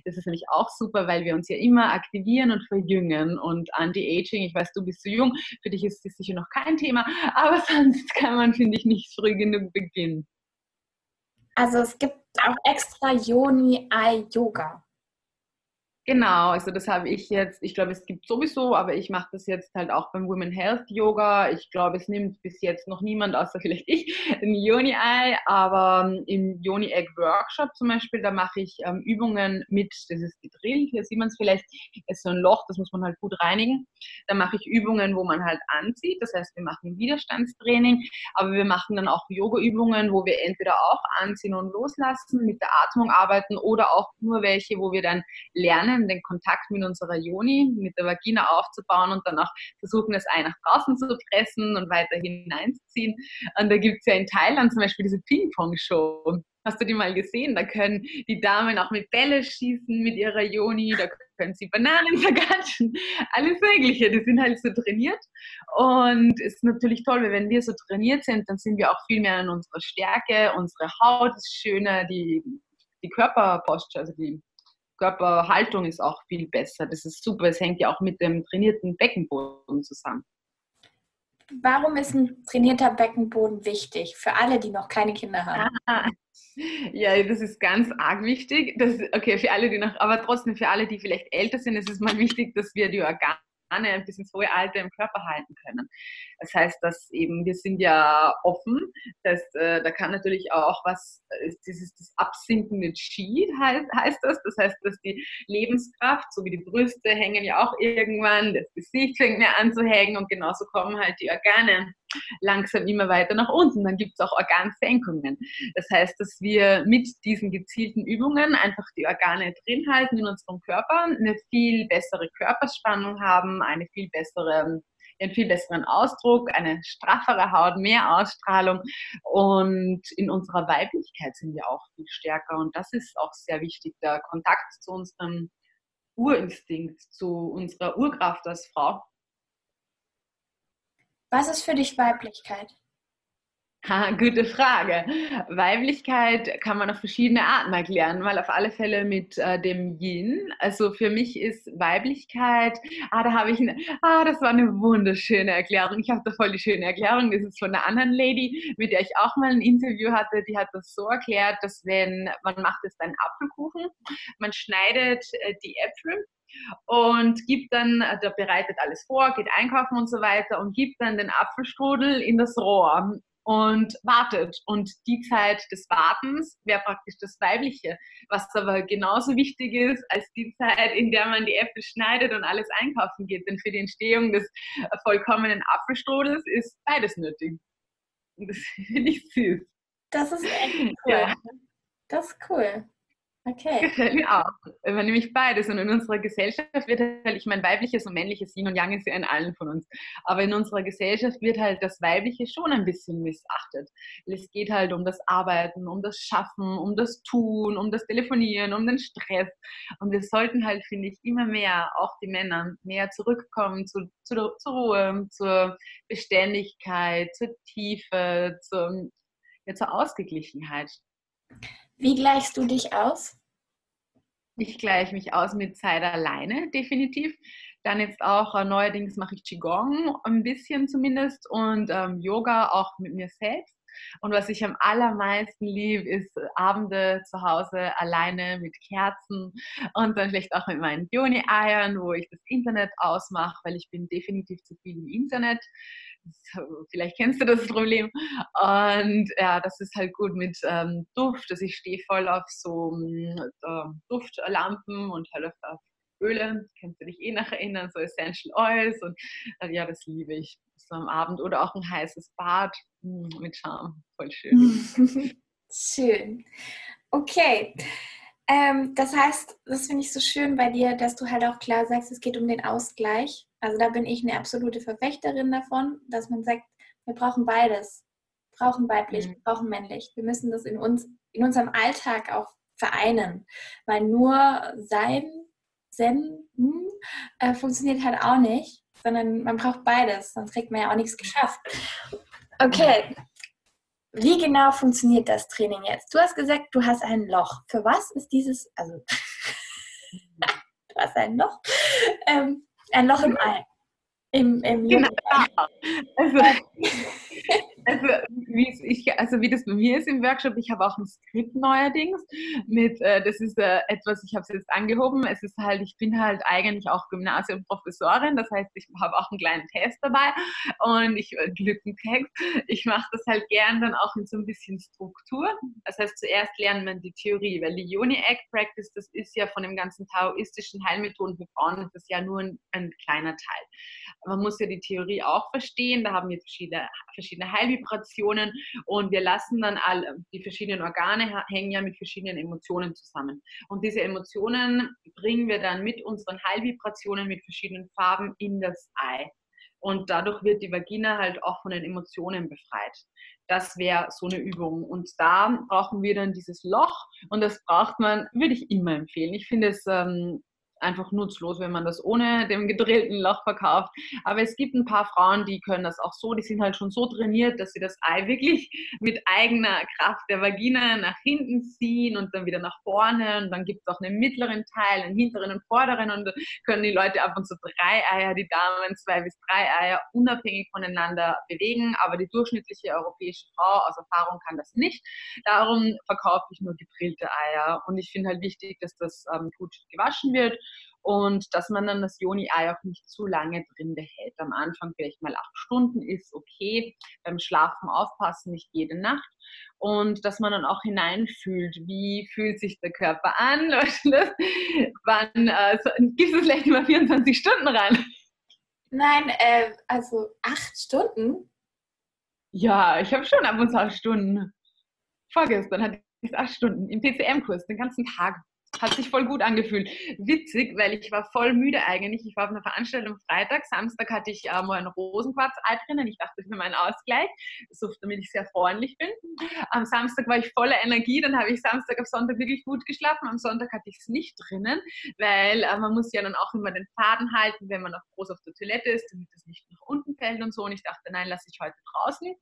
Das ist nämlich auch super, weil wir uns ja immer aktivieren und verjüngen. Und Anti-Aging, ich weiß, du bist zu jung, für dich ist das sicher noch kein Thema, [laughs] aber sonst kann man, finde ich, nicht früh genug beginnen. Also es gibt auch extra Yoni-Ei-Yoga. Genau, also das habe ich jetzt, ich glaube, es gibt sowieso, aber ich mache das jetzt halt auch beim Women Health Yoga. Ich glaube, es nimmt bis jetzt noch niemand, außer [laughs] vielleicht ich, ein Yoni Eye, aber ähm, im Yoni Egg Workshop zum Beispiel, da mache ich ähm, Übungen mit, das ist gedrillt, hier sieht man es vielleicht, es ist so ein Loch, das muss man halt gut reinigen. Da mache ich Übungen, wo man halt anzieht, das heißt, wir machen Widerstandstraining, aber wir machen dann auch Yoga-Übungen, wo wir entweder auch anziehen und loslassen, mit der Atmung arbeiten oder auch nur welche, wo wir dann lernen, lernen, den Kontakt mit unserer Joni, mit der Vagina aufzubauen und dann auch versuchen, das Ei nach draußen zu pressen und weiter hineinzuziehen. Und da gibt es ja in Thailand zum Beispiel diese Ping-Pong-Show. Hast du die mal gesehen? Da können die Damen auch mit Bälle schießen mit ihrer Joni, da können sie Bananen [laughs] vergatschen, alles Mögliche. Die sind halt so trainiert. Und es ist natürlich toll, weil wenn wir so trainiert sind, dann sind wir auch viel mehr in unserer Stärke, unsere Haut ist schöner, die, die Körperposture, also die Körperhaltung ist auch viel besser. Das ist super. Es hängt ja auch mit dem trainierten Beckenboden zusammen. Warum ist ein trainierter Beckenboden wichtig für alle, die noch keine Kinder haben? Ah, ja, das ist ganz arg wichtig. Das, okay, für alle, die noch, aber trotzdem für alle, die vielleicht älter sind, ist es mal wichtig, dass wir die Organe ein bis ins hohe Alter im Körper halten können. Das heißt, dass eben wir sind ja offen. Das heißt, äh, da kann natürlich auch was, äh, dieses das absinkende Qi heißt, heißt das. Das heißt, dass die Lebenskraft, so wie die Brüste hängen ja auch irgendwann, das Gesicht fängt mehr an zu hängen und genauso kommen halt die Organe langsam immer weiter nach unten. Dann gibt es auch Organsenkungen. Das heißt, dass wir mit diesen gezielten Übungen einfach die Organe drin halten in unserem Körper, eine viel bessere Körperspannung haben, eine viel bessere einen viel besseren Ausdruck, eine straffere Haut, mehr Ausstrahlung und in unserer Weiblichkeit sind wir auch viel stärker und das ist auch sehr wichtig, der Kontakt zu unserem Urinstinkt, zu unserer Urkraft als Frau. Was ist für dich Weiblichkeit? Ha, gute Frage. Weiblichkeit kann man auf verschiedene Arten erklären, weil auf alle Fälle mit äh, dem Yin. Also für mich ist Weiblichkeit, ah, da habe ich, eine, ah, das war eine wunderschöne Erklärung. Ich habe da voll die schöne Erklärung. Das ist von einer anderen Lady, mit der ich auch mal ein Interview hatte. Die hat das so erklärt, dass wenn man macht jetzt einen Apfelkuchen, man schneidet äh, die Äpfel und gibt dann, äh, der bereitet alles vor, geht einkaufen und so weiter und gibt dann den Apfelstrudel in das Rohr und wartet. Und die Zeit des Wartens wäre praktisch das Weibliche, was aber genauso wichtig ist als die Zeit, in der man die Äpfel schneidet und alles einkaufen geht. Denn für die Entstehung des vollkommenen Apfelstrudels ist beides nötig. Das [laughs] finde ich süß. Das ist echt cool. Ja. Das ist cool. Okay. [laughs] Gefällt mir auch. Wenn nämlich beides. Und in unserer Gesellschaft wird halt, ich meine, weibliches und männliches Yin und Yang ist ja in allen von uns. Aber in unserer Gesellschaft wird halt das Weibliche schon ein bisschen missachtet. Es geht halt um das Arbeiten, um das Schaffen, um das Tun, um das Telefonieren, um den Stress. Und wir sollten halt, finde ich, immer mehr, auch die Männer, mehr zurückkommen zu, zu zur Ruhe, zur Beständigkeit, zur Tiefe, zur, ja, zur Ausgeglichenheit. Wie gleichst du dich aus? Ich gleiche mich aus mit Zeit alleine, definitiv. Dann jetzt auch äh, neuerdings mache ich Qigong, ein bisschen zumindest, und ähm, Yoga auch mit mir selbst. Und was ich am allermeisten liebe, ist Abende zu Hause alleine mit Kerzen und dann vielleicht auch mit meinen Joni-Eiern, wo ich das Internet ausmache, weil ich bin definitiv zu viel im Internet. Vielleicht kennst du das Problem. Und ja, das ist halt gut mit ähm, Duft. Also ich stehe voll auf so äh, Duftlampen und halt auf Öle. Kennst du dich eh nach erinnern, so Essential Oils. Und äh, ja, das liebe ich. So am Abend oder auch ein heißes Bad hm, mit Charme. Voll schön. [laughs] schön. Okay. Ähm, das heißt, das finde ich so schön bei dir, dass du halt auch klar sagst, es geht um den Ausgleich. Also da bin ich eine absolute Verfechterin davon, dass man sagt, wir brauchen beides. Wir brauchen weiblich, mhm. wir brauchen männlich. Wir müssen das in uns, in unserem Alltag auch vereinen. Weil nur sein, Zen hm, äh, funktioniert halt auch nicht, sondern man braucht beides, sonst kriegt man ja auch nichts geschafft. Okay. Wie genau funktioniert das Training jetzt? Du hast gesagt, du hast ein Loch. Für was ist dieses, also [laughs] du hast ein Loch. Ähm, ein Loch im Ei. Im, im genau. Also, [laughs] also, wie ich, also wie das bei mir ist im Workshop, ich habe auch ein Skript neuerdings mit, äh, das ist äh, etwas, ich habe es jetzt angehoben, es ist halt, ich bin halt eigentlich auch Gymnasiumprofessorin, das heißt, ich habe auch einen kleinen Test dabei und ich, äh, Lückentext, ich mache das halt gern dann auch in so ein bisschen Struktur. Das heißt, zuerst lernt man die Theorie, weil die Yoni Egg Practice, das ist ja von dem ganzen taoistischen Heilmethoden für Frauen, das ist ja nur ein, ein kleiner Teil man muss ja die Theorie auch verstehen. Da haben wir verschiedene, verschiedene Heilvibrationen und wir lassen dann all, die verschiedenen Organe hängen ja mit verschiedenen Emotionen zusammen. Und diese Emotionen bringen wir dann mit unseren Heilvibrationen mit verschiedenen Farben in das Ei. Und dadurch wird die Vagina halt auch von den Emotionen befreit. Das wäre so eine Übung. Und da brauchen wir dann dieses Loch und das braucht man, würde ich immer empfehlen. Ich finde es ähm, einfach nutzlos, wenn man das ohne dem gedrillten Loch verkauft. Aber es gibt ein paar Frauen, die können das auch so, die sind halt schon so trainiert, dass sie das Ei [laughs] wirklich mit eigener Kraft der Vagina nach hinten ziehen und dann wieder nach vorne. Und dann gibt es auch einen mittleren Teil, einen hinteren und vorderen und können die Leute ab und zu drei Eier, die Damen zwei bis drei Eier unabhängig voneinander bewegen. Aber die durchschnittliche europäische Frau aus Erfahrung kann das nicht. Darum verkaufe ich nur gedrillte Eier. Und ich finde halt wichtig, dass das ähm, gut gewaschen wird und dass man dann das Joni-Ei auch nicht zu lange drin behält. Am Anfang vielleicht mal acht Stunden ist okay, beim Schlafen aufpassen, nicht jede Nacht und dass man dann auch hineinfühlt, wie fühlt sich der Körper an, [laughs] wann äh, gibt es vielleicht mal 24 Stunden rein? Nein, äh, also acht Stunden? Ja, ich habe schon ab und zu acht Stunden. Vorgestern hatte ich acht Stunden im TCM-Kurs, den ganzen Tag. Hat sich voll gut angefühlt. Witzig, weil ich war voll müde eigentlich. Ich war auf einer Veranstaltung Freitag. Samstag hatte ich äh, mal ein Rosenquarz-Ei drinnen. Ich dachte, für meinen Ausgleich, so, damit ich sehr freundlich bin. Am Samstag war ich voller Energie. Dann habe ich Samstag auf Sonntag wirklich gut geschlafen. Am Sonntag hatte ich es nicht drinnen, weil äh, man muss ja dann auch immer den Faden halten, wenn man noch groß auf der Toilette ist, damit es nicht nach unten fällt und so. Und ich dachte, nein, lasse ich heute draußen.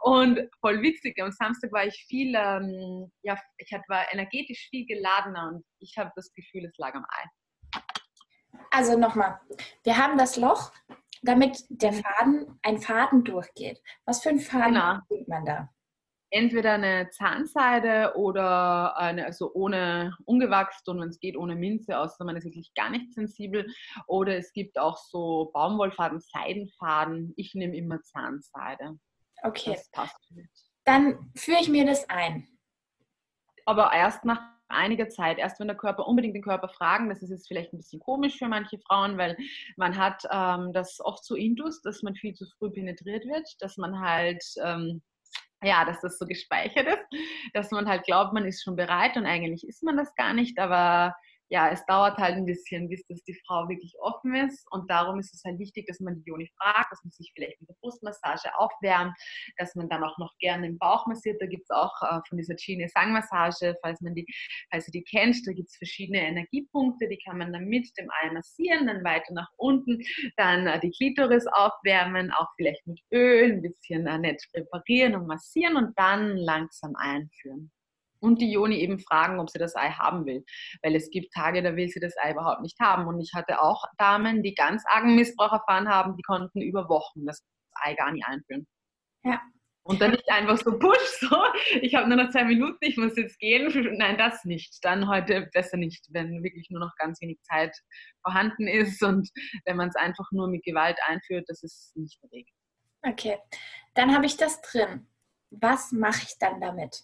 Und voll witzig. Am Samstag war ich viel, ähm, ja, ich war energetisch viel geladener und ich habe das Gefühl, es lag am Ei. Also nochmal, wir haben das Loch, damit der. Faden, ein Faden durchgeht. Was für ein Faden genau. sieht man da? Entweder eine Zahnseide oder eine, also ohne ungewachst und wenn es geht, ohne Minze, außer man ist wirklich gar nicht sensibel. Oder es gibt auch so Baumwollfaden, Seidenfaden. Ich nehme immer Zahnseide. Okay. Das passt Dann führe ich mir das ein. Aber erst nach einiger Zeit, erst wenn der Körper unbedingt den Körper fragen, das ist jetzt vielleicht ein bisschen komisch für manche Frauen, weil man hat ähm, das oft so Indus, dass man viel zu früh penetriert wird, dass man halt ähm, ja, dass das so gespeichert ist, dass man halt glaubt, man ist schon bereit und eigentlich ist man das gar nicht, aber ja, es dauert halt ein bisschen, bis das die Frau wirklich offen ist. Und darum ist es halt wichtig, dass man die Joni fragt, dass man sich vielleicht mit der Brustmassage aufwärmt, dass man dann auch noch gerne den Bauch massiert. Da gibt es auch äh, von dieser Chine Sang-Massage, falls man die, falls ihr die kennt, da gibt es verschiedene Energiepunkte, die kann man dann mit dem Ei massieren, dann weiter nach unten, dann äh, die Klitoris aufwärmen, auch vielleicht mit Öl, ein bisschen äh, nett präparieren und massieren und dann langsam einführen und die Joni eben fragen, ob sie das Ei haben will. Weil es gibt Tage, da will sie das Ei überhaupt nicht haben. Und ich hatte auch Damen, die ganz argen Missbrauch erfahren haben, die konnten über Wochen das Ei gar nicht einführen. Ja. Und dann nicht einfach so, push, so, ich habe nur noch zwei Minuten, ich muss jetzt gehen. Nein, das nicht. Dann heute besser nicht, wenn wirklich nur noch ganz wenig Zeit vorhanden ist und wenn man es einfach nur mit Gewalt einführt, das ist nicht der Weg. Okay, dann habe ich das drin. Was mache ich dann damit?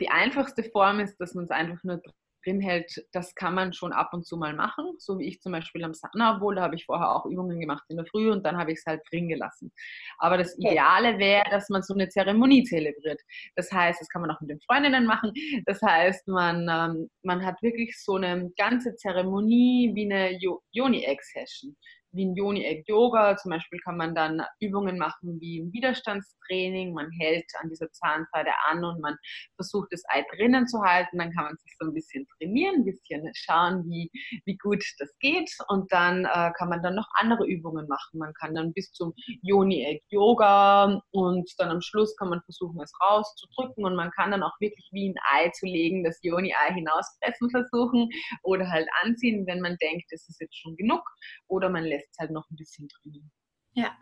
Die einfachste Form ist, dass man es einfach nur drin hält. Das kann man schon ab und zu mal machen, so wie ich zum Beispiel am Sana, obwohl da habe ich vorher auch Übungen gemacht in der Früh und dann habe ich es halt drin gelassen. Aber das Ideale wäre, dass man so eine Zeremonie zelebriert. Das heißt, das kann man auch mit den Freundinnen machen. Das heißt, man, ähm, man hat wirklich so eine ganze Zeremonie wie eine Yoni-Egg-Session wie ein Yoni-Egg-Yoga. Zum Beispiel kann man dann Übungen machen wie ein Widerstandstraining. Man hält an dieser Zahnseide an und man versucht das Ei drinnen zu halten. Dann kann man sich so ein bisschen trainieren, ein bisschen schauen, wie, wie gut das geht. Und dann äh, kann man dann noch andere Übungen machen. Man kann dann bis zum Yoni-Egg-Yoga und dann am Schluss kann man versuchen, es rauszudrücken und man kann dann auch wirklich wie ein Ei zu legen, das Yoni-Ei hinauspressen versuchen oder halt anziehen, wenn man denkt, es ist jetzt schon genug. Oder man lässt es halt noch ein bisschen drin. Ja,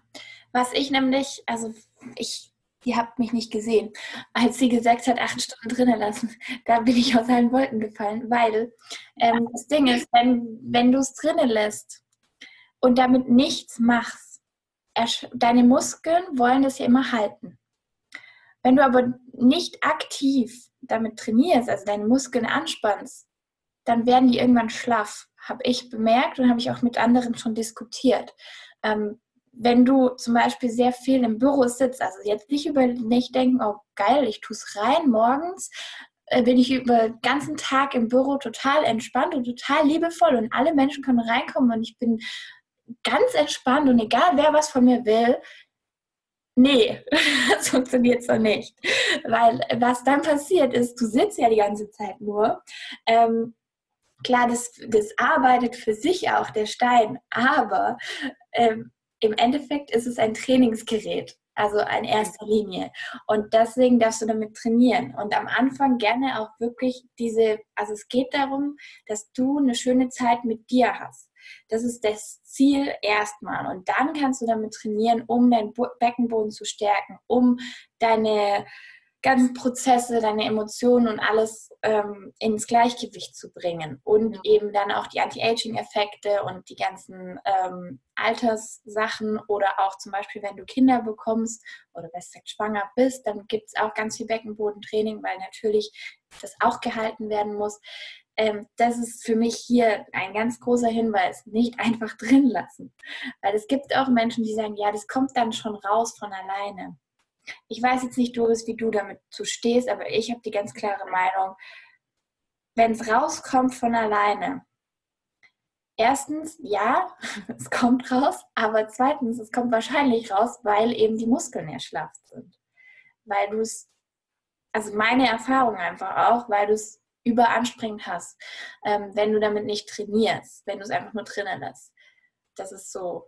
was ich nämlich, also ich, ihr habt mich nicht gesehen, als sie gesagt hat, acht Stunden drinnen lassen, da bin ich aus allen Wolken gefallen, weil ähm, das Ding ist, wenn, wenn du es drinnen lässt und damit nichts machst, deine Muskeln wollen das ja immer halten. Wenn du aber nicht aktiv damit trainierst, also deine Muskeln anspannst, dann werden die irgendwann schlaff habe ich bemerkt und habe ich auch mit anderen schon diskutiert. Ähm, wenn du zum Beispiel sehr viel im Büro sitzt, also jetzt nicht über nicht denken, oh geil, ich tue es rein morgens, äh, bin ich über den ganzen Tag im Büro total entspannt und total liebevoll und alle Menschen können reinkommen und ich bin ganz entspannt und egal wer was von mir will, nee, [laughs] das funktioniert so nicht. Weil was dann passiert ist, du sitzt ja die ganze Zeit nur. Ähm, klar, das, das arbeitet für sich auch, der Stein, aber ähm, im Endeffekt ist es ein Trainingsgerät, also in erster Linie. Und deswegen darfst du damit trainieren. Und am Anfang gerne auch wirklich diese, also es geht darum, dass du eine schöne Zeit mit dir hast. Das ist das Ziel erstmal. Und dann kannst du damit trainieren, um deinen Beckenboden zu stärken, um deine ganzen Prozesse, deine Emotionen und alles ähm, ins Gleichgewicht zu bringen und eben dann auch die Anti-Aging-Effekte und die ganzen ähm, Alterssachen oder auch zum Beispiel, wenn du Kinder bekommst oder besser gesagt schwanger bist, dann gibt es auch ganz viel Beckenbodentraining, weil natürlich das auch gehalten werden muss. Ähm, das ist für mich hier ein ganz großer Hinweis, nicht [laughs] einfach drin lassen. Weil es gibt auch Menschen, die sagen, ja, das kommt dann schon raus von alleine. Ich weiß jetzt nicht, Doris, wie du damit zu stehst, aber ich habe die ganz klare Meinung, wenn es rauskommt von alleine, erstens, ja, [laughs] es kommt raus, aber zweitens, es kommt wahrscheinlich raus, weil eben die Muskeln erschlafft sind. Weil du es, also meine Erfahrung einfach auch, weil du es überanstrengend hast, ähm, wenn du damit nicht trainierst, wenn du es einfach nur drinnen lässt. Das ist so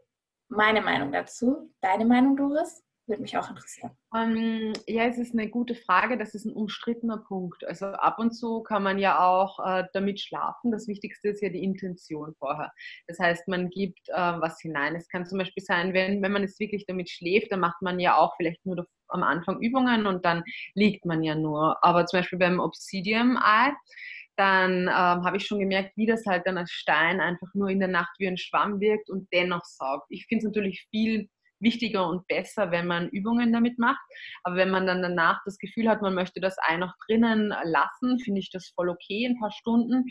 meine Meinung dazu. Deine Meinung, Doris? Würde mich auch interessieren. Um, ähm, ja, es ist eine gute Frage. Das ist ein umstrittener Punkt. Also ab und zu kann man ja auch äh, damit schlafen. Das Wichtigste ist ja die Intention vorher. Das heißt, man gibt äh, was hinein. Es kann zum Beispiel sein, wenn, wenn man es wirklich damit schläft, dann macht man ja auch vielleicht nur am Anfang Übungen und dann liegt man ja nur. Aber zum Beispiel beim Obsidian Eye, dann ähm, habe ich schon gemerkt, wie das halt dann als Stein einfach nur in der Nacht wie ein Schwamm wirkt und dennoch saugt. Ich finde es natürlich viel wichtiger und besser, wenn man Übungen damit macht. Aber wenn man dann danach das Gefühl hat, man möchte das Ei noch drinnen lassen, finde ich das voll okay, ein paar Stunden.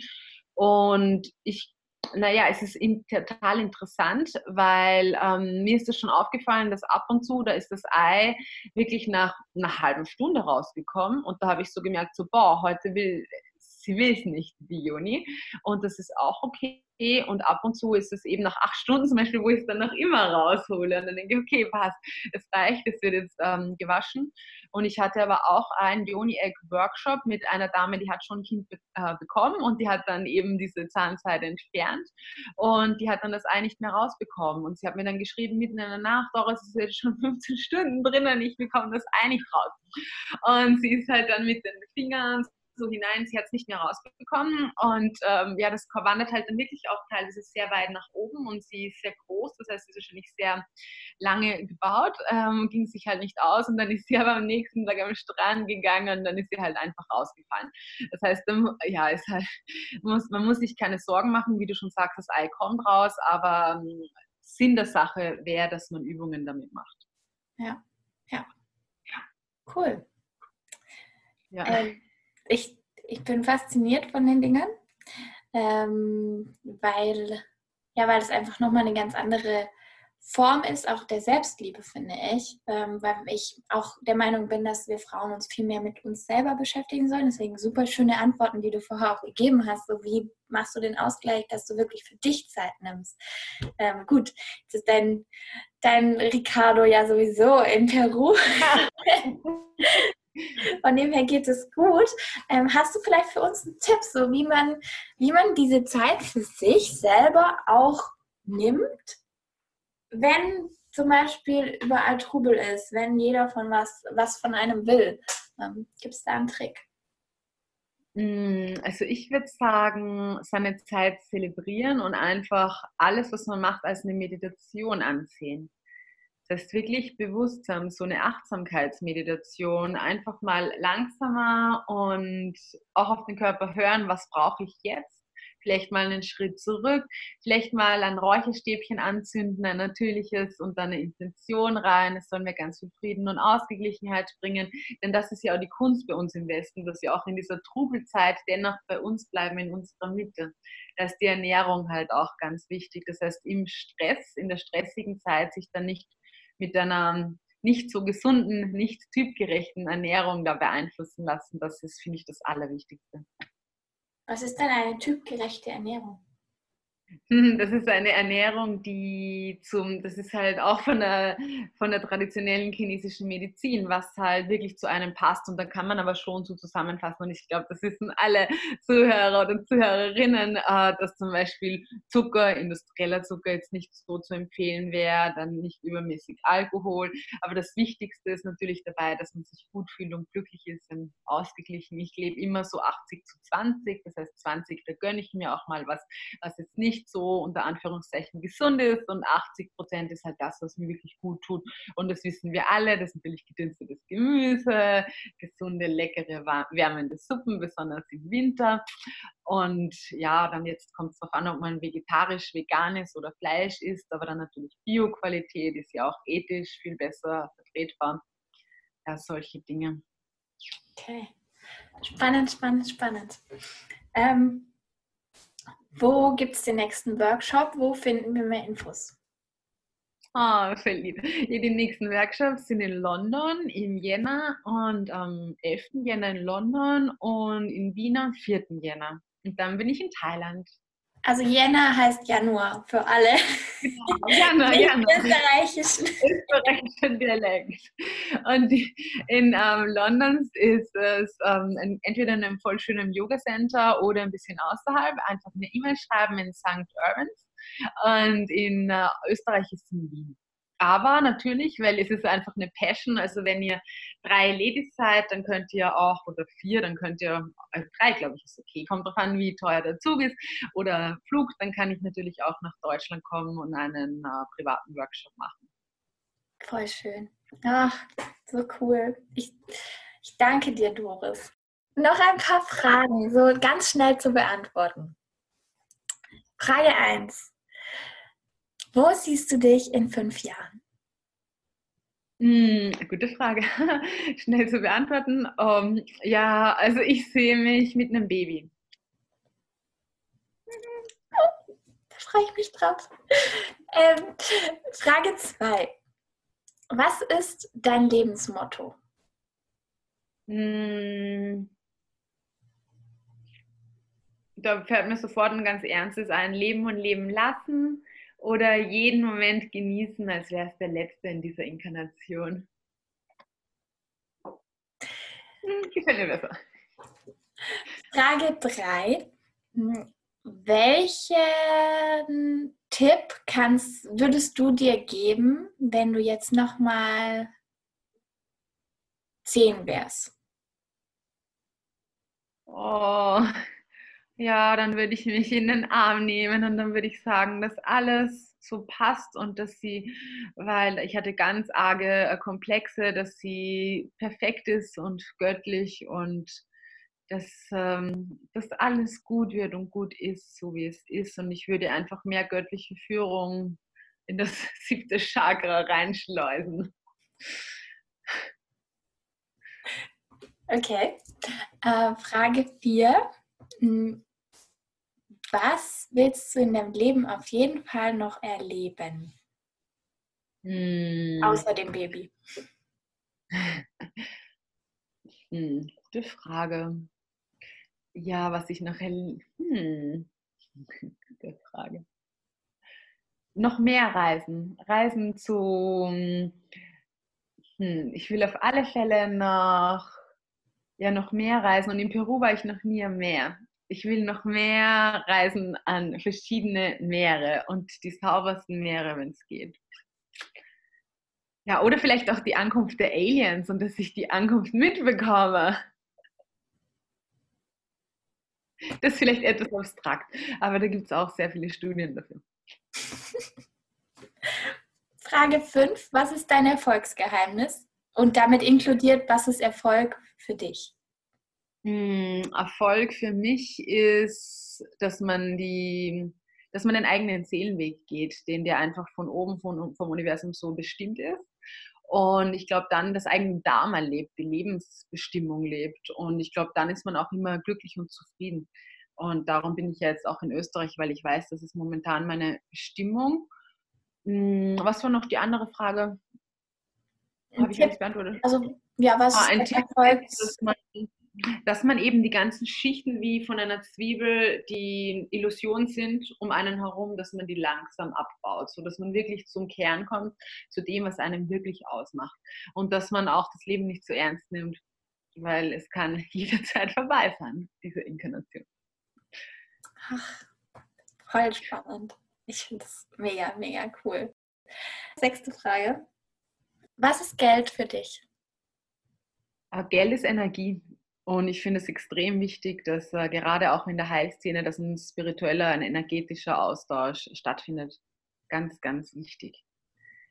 Und ich naja, es ist total interessant, weil ähm, mir ist es schon aufgefallen, dass ab und zu, da ist das Ei wirklich nach einer halben Stunde rausgekommen und da habe ich so gemerkt, so, boah, heute will, sie will es nicht, die Juni. Und das ist auch okay. Und ab und zu ist es eben nach acht Stunden zum Beispiel, wo ich es dann noch immer raushole. Und dann denke ich, okay, passt, es reicht, es wird jetzt ähm, gewaschen. Und ich hatte aber auch einen Joni-Egg-Workshop mit einer Dame, die hat schon ein Kind be äh, bekommen und die hat dann eben diese Zahnseide entfernt. Und die hat dann das Ei nicht mehr rausbekommen. Und sie hat mir dann geschrieben, mitten in der Nacht, Doris, es ist jetzt schon [laughs] 15 Stunden drinnen, ich bekomme das Ei nicht raus. Und sie ist halt dann mit den Fingern so hinein, sie hat es nicht mehr rausbekommen. Und ähm, ja, das wandert halt dann wirklich auch teilweise sehr weit nach oben und sie ist sehr groß, das heißt, sie ist wahrscheinlich sehr lange gebaut, ähm, ging sich halt nicht aus und dann ist sie [laughs] aber am nächsten Tag am Strand gegangen und dann ist sie halt einfach rausgefallen. Das heißt, ja, ist halt, muss, man muss sich keine Sorgen machen, wie du schon sagst, das Ei kommt raus, aber ähm, Sinn der Sache wäre, dass man Übungen damit macht. Ja, ja. Cool. Ja. Ähm, ich, ich bin fasziniert von den Dingen, ähm, weil, ja, weil es einfach nochmal eine ganz andere Form ist, auch der Selbstliebe, finde ich, ähm, weil ich auch der Meinung bin, dass wir Frauen uns viel mehr mit uns selber beschäftigen sollen. Deswegen super schöne Antworten, die du vorher auch gegeben hast. So wie machst du den Ausgleich, dass du wirklich für dich Zeit nimmst? Ähm, gut, jetzt ist dein, dein Ricardo ja sowieso in Peru. [laughs] [laughs] Von dem her geht es gut. Ähm, hast du vielleicht für uns einen Tipp, so wie man, wie man diese Zeit für sich selber auch nimmt, wenn zum Beispiel überall Trubel ist, wenn jeder von was, was von einem will? Ähm, Gibt es da einen Trick? Mm, also ich würde sagen, seine Zeit zelebrieren und einfach alles, was man macht, als eine Meditation ansehen. Das heißt wirklich bewusstsam, so eine Achtsamkeitsmeditation, einfach mal langsamer und auch auf den Körper hören, was brauche ich jetzt? Vielleicht mal einen Schritt zurück, vielleicht mal ein Räucherstäbchen anzünden, ein natürliches und dann eine Intention rein. Es soll mir ganz viel Frieden und Ausgeglichenheit bringen, denn das ist ja auch die Kunst bei uns im Westen, dass wir auch in dieser Trubelzeit dennoch bei uns bleiben, in unserer Mitte. Da ist die Ernährung halt auch ganz wichtig. Das heißt, im Stress, in der stressigen Zeit sich dann nicht mit einer nicht so gesunden, nicht typgerechten Ernährung da beeinflussen lassen. Das ist, finde ich, das Allerwichtigste. Was ist denn eine typgerechte Ernährung? Das ist eine Ernährung, die zum, das ist halt auch von der, von der traditionellen chinesischen Medizin, was halt wirklich zu einem passt. Und da kann man aber schon so zusammenfassen. Und ich glaube, das wissen alle Zuhörer oder Zuhörerinnen, äh, dass zum Beispiel Zucker, industrieller Zucker jetzt nicht so zu empfehlen wäre, dann nicht übermäßig Alkohol. Aber das Wichtigste ist natürlich dabei, dass man sich gut fühlt und glücklich ist und ausgeglichen. Ich lebe immer so 80 zu 20, das heißt 20, da gönne ich mir auch mal was, was jetzt nicht nicht so unter Anführungszeichen gesund ist und 80 Prozent ist halt das, was mir wirklich gut tut. Und das wissen wir alle, das ist natürlich gedünstetes Gemüse, gesunde, leckere, wärmende Suppen, besonders im Winter. Und ja, dann jetzt kommt es darauf an, ob man vegetarisch, vegan ist oder Fleisch isst, aber dann natürlich Bio-Qualität ist ja auch ethisch viel besser vertretbar. Ja, solche Dinge. Okay. Spannend, spannend, spannend. Ähm, wo gibt es den nächsten Workshop? Wo finden wir mehr Infos? Ah, lieb. Ja, die nächsten Workshops sind in London im Jänner und am 11. Jänner in London und in Wien am 4. Jänner. Und dann bin ich in Thailand. Also Jänner heißt Januar für alle. Genau, Januar, [laughs] Januar. Österreichischen. Österreichischen Dialekt. Und in ähm, London ist es ähm, entweder in einem voll schönen Yoga Center oder ein bisschen außerhalb. Einfach eine E-Mail schreiben in St. Urbans. Und in äh, Österreich ist es in Wien. Aber natürlich, weil es ist einfach eine Passion. Also wenn ihr drei Ladies seid, dann könnt ihr auch, oder vier, dann könnt ihr, also drei glaube ich ist okay, kommt drauf an, wie teuer der Zug ist oder Flug, dann kann ich natürlich auch nach Deutschland kommen und einen äh, privaten Workshop machen. Voll schön. Ach, so cool. Ich, ich danke dir, Doris. Noch ein paar Fragen, so ganz schnell zu beantworten. Frage 1. Wo siehst du dich in fünf Jahren? Hm, gute Frage. [laughs] Schnell zu beantworten. Um, ja, also ich sehe mich mit einem Baby. da freue ich mich drauf. Ähm, Frage 2. Was ist dein Lebensmotto? Hm, da fällt mir sofort ein ganz ernstes ein. Leben und leben lassen oder jeden Moment genießen, als wäre es der letzte in dieser Inkarnation? Hm, gefällt mir besser. Frage 3. Welchen Tipp kannst, würdest du dir geben, wenn du jetzt nochmal 10 wärst? Oh, ja, dann würde ich mich in den Arm nehmen und dann würde ich sagen, dass alles so passt und dass sie, weil ich hatte ganz arge äh, Komplexe, dass sie perfekt ist und göttlich und dass, ähm, alles gut wird und gut ist, so wie es ist. Und ich würde einfach mehr göttliche Führung in das [laughs] siebte Chakra reinschleusen. Okay. Äh, Frage 4 was willst du in deinem Leben auf jeden Fall noch erleben? Hm. Außer dem Baby. [laughs] Hm, gute Frage. Ja, was ich noch erlebe. Hm. [laughs] Gute Frage. Noch mehr reisen. Reisen zu. Hm, ich will auf alle Fälle noch, ja, noch mehr reisen. Und in Peru war ich noch nie am Meer ich will noch mehr reisen an verschiedene Meere und die saubersten Meere, wenn es geht. Ja, oder vielleicht auch die Ankunft der Aliens und dass ich die Ankunft mitbekomme. Das ist vielleicht etwas abstrakt, aber da gibt es auch sehr viele Studien dafür. Frage 5. Was ist dein Erfolgsgeheimnis? Und damit inkludiert, was ist Erfolg für dich? Hm, Erfolg für mich ist, dass man die, dass man den eigenen Seelenweg geht, den der einfach von oben von, vom Universum so bestimmt ist. Und ich glaube, dann das eigene Dharma lebt, die Lebensbestimmung lebt. Und ich glaube, dann ist man auch immer glücklich und zufrieden. Und darum bin ich ja jetzt auch in Österreich, weil ich weiß, das ist momentan meine Bestimmung. Hm, was war noch die andere Frage? Habe ich nicht beantwortet? Also, ja, was ah, ein Tipp, Erfolg? Dass man dass man eben die ganzen Schichten wie von einer Zwiebel, die Illusion sind, um einen herum, dass man die langsam abbaut, sodass man wirklich zum Kern kommt, zu dem, was einem wirklich ausmacht. Und dass man auch das Leben nicht zu so ernst nimmt, weil es kann [laughs] jederzeit vorbei sein, diese Inkarnation. Ach, voll spannend. Ich finde das mega, mega cool. Sechste Frage. Was ist Geld für dich? Geld ist Energie Und ich finde es extrem wichtig, dass äh, gerade auch in der Heilszene, dass ein spiritueller, ein energetischer Austausch stattfindet. Ganz, ganz wichtig.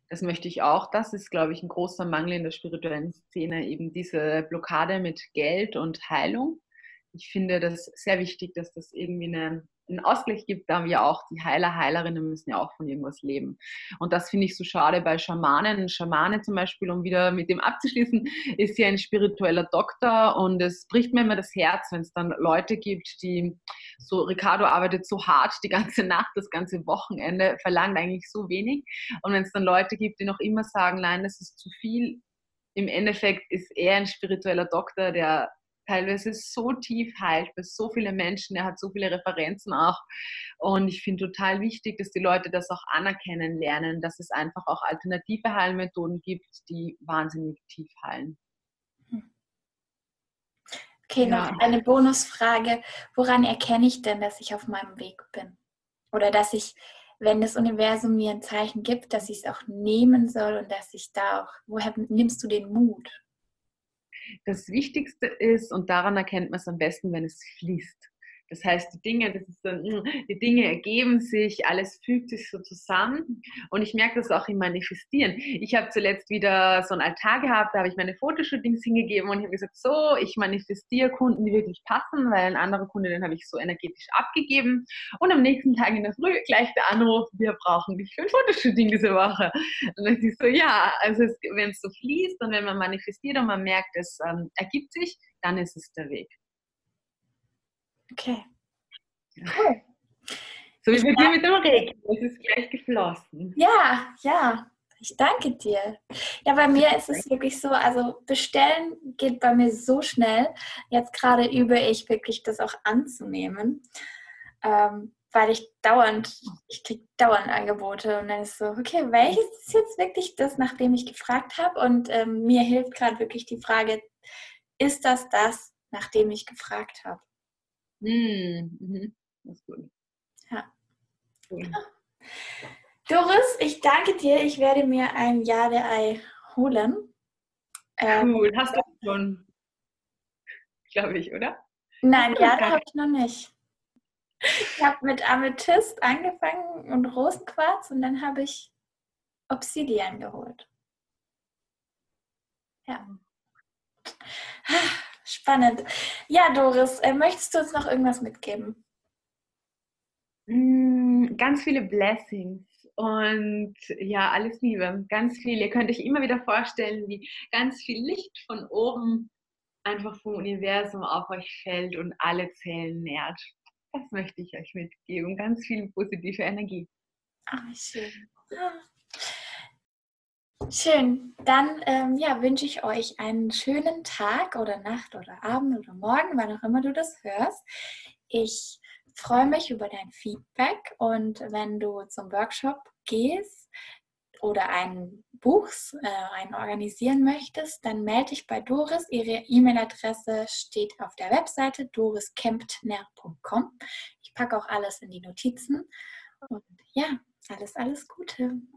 Das möchte ich auch. Das ist, glaube ich, ein großer Mangel in der spirituellen Szene, eben diese Blockade mit Geld und Heilung. Ich finde das sehr wichtig, dass das irgendwie eine einen Ausgleich gibt, da wir auch die Heiler, Heilerinnen müssen ja auch von irgendwas leben. Und das finde ich so schade bei Schamanen. Schamane zum Beispiel, um wieder mit dem abzuschließen, [laughs] ist ja ein spiritueller Doktor und es bricht mir immer das Herz, wenn es dann Leute gibt, die so, Ricardo arbeitet so hart die ganze Nacht, das ganze Wochenende, verlangt eigentlich so wenig. Und wenn es dann Leute gibt, die noch immer sagen, nein, das ist zu viel, im Endeffekt ist er ein spiritueller Doktor, der teilweise so tief heilt für so viele Menschen. Er hat so viele Referenzen auch. Und ich finde total wichtig, dass die Leute das auch anerkennen lernen, dass es einfach auch alternative Heilmethoden gibt, die wahnsinnig tief heilen. Okay, ja. noch eine Bonusfrage. Woran erkenne ich denn, dass ich auf meinem Weg bin? Oder dass ich, wenn das Universum mir ein Zeichen gibt, dass ich es auch nehmen soll und dass ich da auch, woher nimmst du den Mut? Das Wichtigste ist, und daran erkennt man es am besten, wenn es fließt. Das heißt, die Dinge, das ist dann, hm, die Dinge ergeben sich, alles fügt sich so zusammen. Und ich merke das auch im Manifestieren. Ich habe zuletzt wieder so einen Altar gehabt, da habe ich meine Fotoshootings hingegeben und ich habe gesagt, so, ich manifestiere Kunden, die wirklich passen, weil ein anderer Kunde, den habe ich so energetisch abgegeben. Und am nächsten Tag in der Früh gleich der Anruf, wir brauchen dich für ein Fotoshooting diese Woche. Und dann ist so, ja, also wenn es so fließt und wenn man manifestiert und man merkt, es ähm, ergibt sich, dann ist es der Weg. Okay. Cool. So wie bei dir mit dem Regen. Es ist gleich geflossen. Ja, ja. Ich danke dir. Ja, bei mir ist es wirklich so, also bestellen geht bei mir so schnell. Jetzt gerade übe ich wirklich das auch anzunehmen, ähm, weil ich dauernd, ich kriege dauernd Angebote und dann ist so, okay, welches ist jetzt wirklich das, nachdem ich gefragt habe? Und ähm, mir hilft gerade wirklich die Frage, ist das das, nachdem ich gefragt habe? Mhm. mhm. Das ist gut. Ja. Cool. Doris, ich danke dir. Ich werde mir ein Jade-Ei holen. Ähm, cool, hast du schon? Glaube ich, oder? Nein, [laughs] Jade habe ich noch nicht. Ich habe mit Amethyst angefangen und Rosenquarz und dann habe ich Obsidian geholt. Ja. Spannend. Ja, Doris, äh, möchtest du uns noch irgendwas mitgeben? Mm, ganz viele Blessings und ja, alles Liebe, ganz viel. Ihr könnt euch immer wieder vorstellen, wie ganz viel Licht von oben einfach vom Universum auf euch fällt und alle Zellen nährt. Das möchte ich euch mitgeben. Ganz viel positive Energie. Ach, schön. Schön. Dann ähm, ja, wünsche ich euch einen schönen Tag oder Nacht oder Abend oder Morgen, wann auch immer du das hörst. Ich freue mich über dein Feedback und wenn du zum Workshop gehst oder einen buchst, äh, einen organisieren möchtest, dann melde dich bei Doris. Ihre E-Mail-Adresse steht auf der Webseite doriskemptner.com. Ich packe auch alles in die Notizen. Und ja, alles, alles Gute.